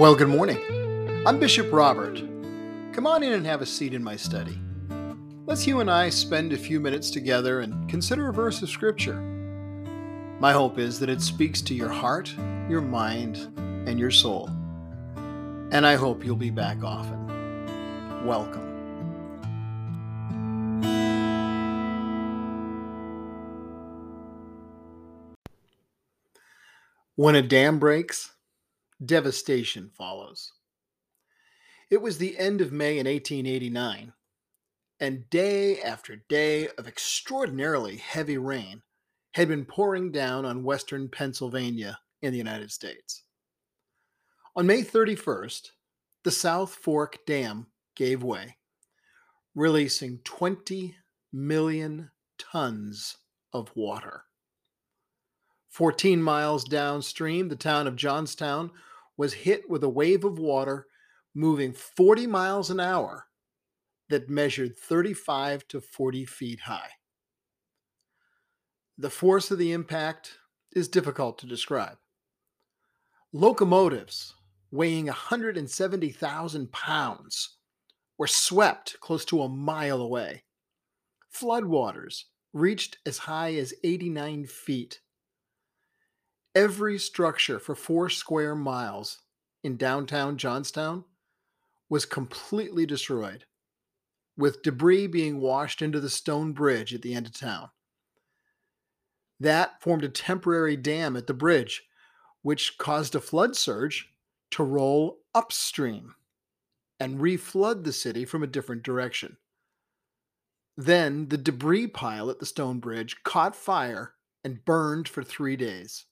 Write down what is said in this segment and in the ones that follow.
Well, good morning. I'm Bishop Robert. Come on in and have a seat in my study. Let's you and I spend a few minutes together and consider a verse of Scripture. My hope is that it speaks to your heart, your mind, and your soul. And I hope you'll be back often. Welcome. When a dam breaks, devastation follows. It was the end of May in 1889, and day after day of extraordinarily heavy rain had been pouring down on western Pennsylvania in the United States. On May 31st, the South Fork Dam gave way, releasing 20 million tons of water. 14 miles downstream, the town of Johnstown was hit with a wave of water moving 40 miles an hour that measured 35 to 40 feet high. The force of the impact is difficult to describe. Locomotives weighing 170,000 pounds were swept close to a mile away. Floodwaters reached as high as 89 feet Every structure for four square miles in downtown Johnstown was completely destroyed, with debris being washed into the stone bridge at the end of town. That formed a temporary dam at the bridge, which caused a flood surge to roll upstream and reflood the city from a different direction. Then the debris pile at the stone bridge caught fire and burned for three days.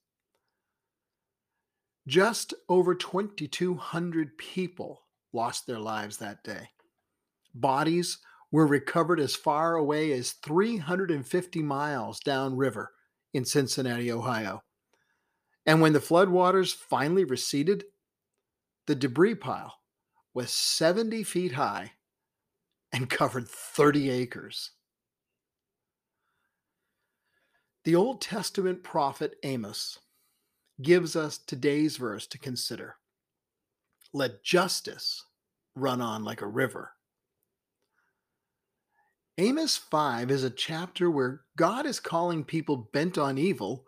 Just over 2,200 people lost their lives that day. Bodies were recovered as far away as 350 miles downriver in Cincinnati, Ohio. And when the floodwaters finally receded, the debris pile was 70 feet high and covered 30 acres. The Old Testament prophet Amos gives us today's verse to consider. Let justice run on like a river. Amos 5 is a chapter where God is calling people bent on evil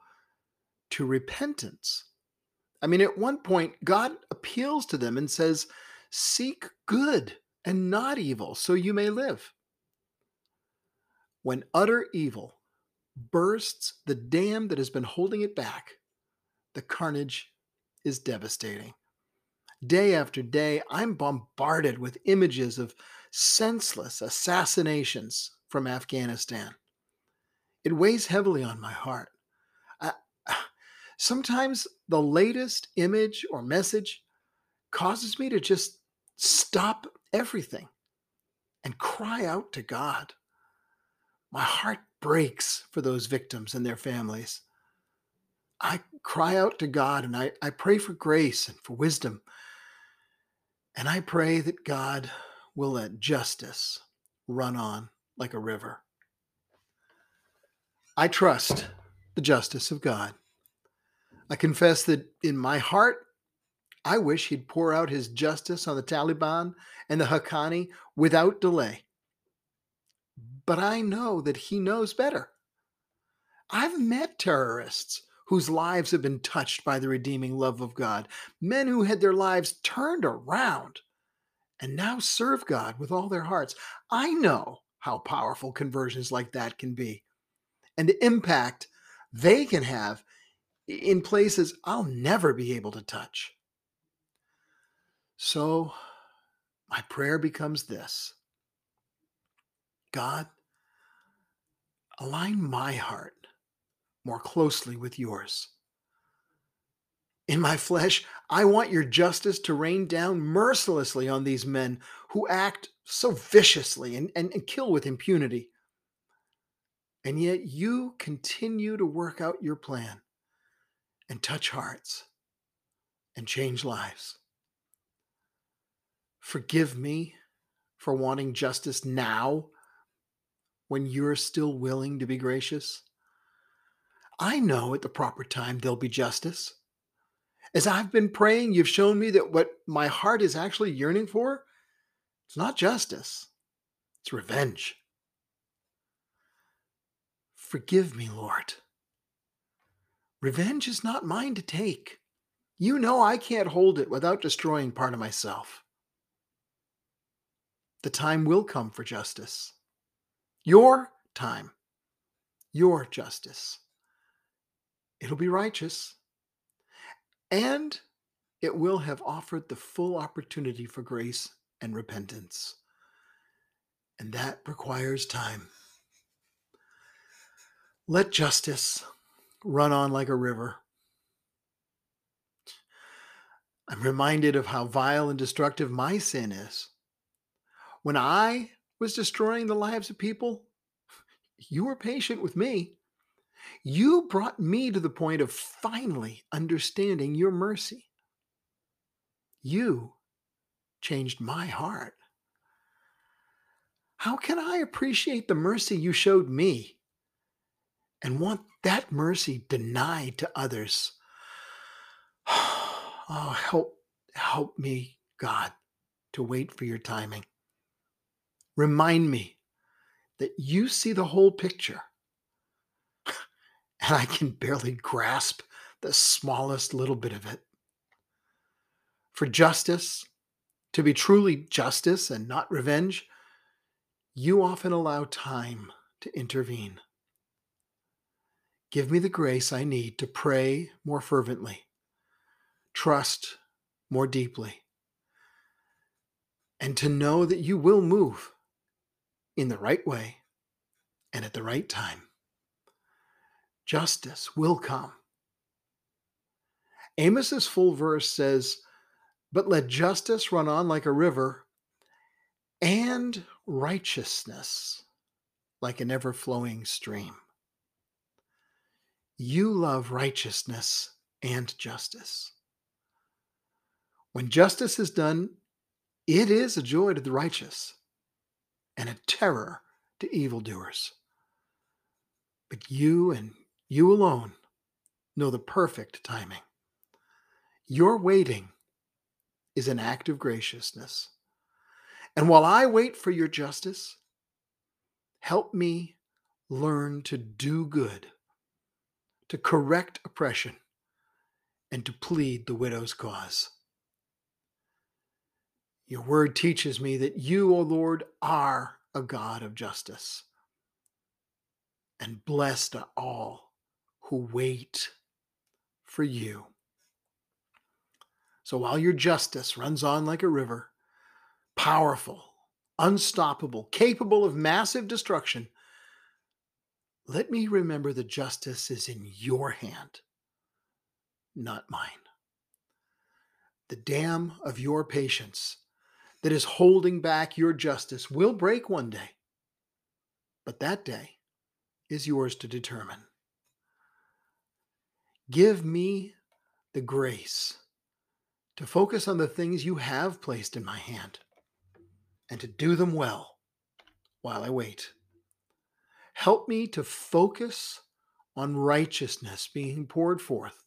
to repentance. I mean, at one point, God appeals to them and says, Seek good and not evil, so you may live. When utter evil bursts the dam that has been holding it back, the carnage is devastating. Day after day, I'm bombarded with images of senseless assassinations from Afghanistan. It weighs heavily on my heart. I, sometimes the latest image or message causes me to just stop everything and cry out to God. My heart breaks for those victims and their families. I cry out to God and I, I pray for grace and for wisdom. And I pray that God will let justice run on like a river. I trust the justice of God. I confess that in my heart, I wish he'd pour out his justice on the Taliban and the Haqqani without delay. But I know that he knows better. I've met terrorists whose lives have been touched by the redeeming love of God, men who had their lives turned around and now serve God with all their hearts. I know how powerful conversions like that can be and the impact they can have in places I'll never be able to touch. So, my prayer becomes this God, align my heart more closely with yours. In my flesh, I want your justice to rain down mercilessly on these men who act so viciously and, and, and kill with impunity. And yet you continue to work out your plan and touch hearts and change lives. Forgive me for wanting justice now when you're still willing to be gracious. I know at the proper time there'll be justice. As I've been praying, you've shown me that what my heart is actually yearning for, it's not justice, it's revenge. Forgive me, Lord. Revenge is not mine to take. You know I can't hold it without destroying part of myself. The time will come for justice. Your time. Your justice. It'll be righteous. And it will have offered the full opportunity for grace and repentance. And that requires time. Let justice run on like a river. I'm reminded of how vile and destructive my sin is. When I was destroying the lives of people, you were patient with me. You brought me to the point of finally understanding your mercy. You changed my heart. How can I appreciate the mercy you showed me and want that mercy denied to others? Oh, help, help me, God, to wait for your timing. Remind me that you see the whole picture. And I can barely grasp the smallest little bit of it. For justice, to be truly justice and not revenge, you often allow time to intervene. Give me the grace I need to pray more fervently, trust more deeply, and to know that you will move in the right way and at the right time. Justice will come. Amos's full verse says, But let justice run on like a river, and righteousness like an ever flowing stream. You love righteousness and justice. When justice is done, it is a joy to the righteous and a terror to evildoers. But you and you alone know the perfect timing. Your waiting is an act of graciousness. And while I wait for your justice, help me learn to do good, to correct oppression, and to plead the widow's cause. Your word teaches me that you, O Lord, are a God of justice. And blessed are all who wait for you. So while your justice runs on like a river, powerful, unstoppable, capable of massive destruction, let me remember that justice is in your hand, not mine. The dam of your patience that is holding back your justice will break one day. But that day is yours to determine. Give me the grace to focus on the things you have placed in my hand and to do them well while I wait. Help me to focus on righteousness being poured forth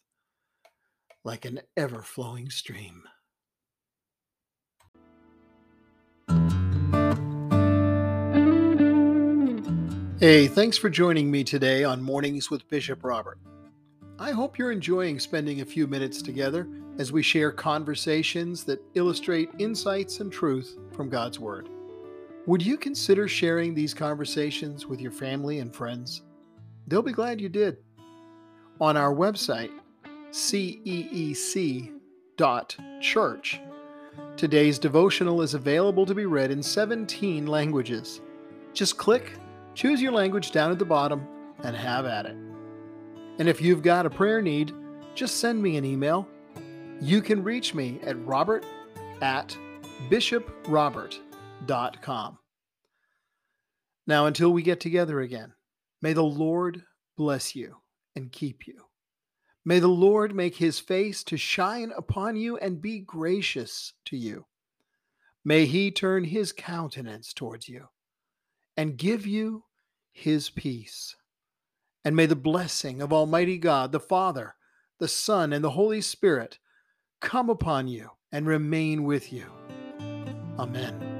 like an ever flowing stream. Hey, thanks for joining me today on Mornings with Bishop Robert. I hope you're enjoying spending a few minutes together as we share conversations that illustrate insights and truth from God's Word. Would you consider sharing these conversations with your family and friends? They'll be glad you did. On our website, ceec.church, today's devotional is available to be read in 17 languages. Just click Choose your language down at the bottom and have at it. And if you've got a prayer need, just send me an email. You can reach me at robert at bishoprobert.com. Now, until we get together again, may the Lord bless you and keep you. May the Lord make his face to shine upon you and be gracious to you. May he turn his countenance towards you and give you his peace. And may the blessing of Almighty God, the Father, the Son, and the Holy Spirit come upon you and remain with you. Amen.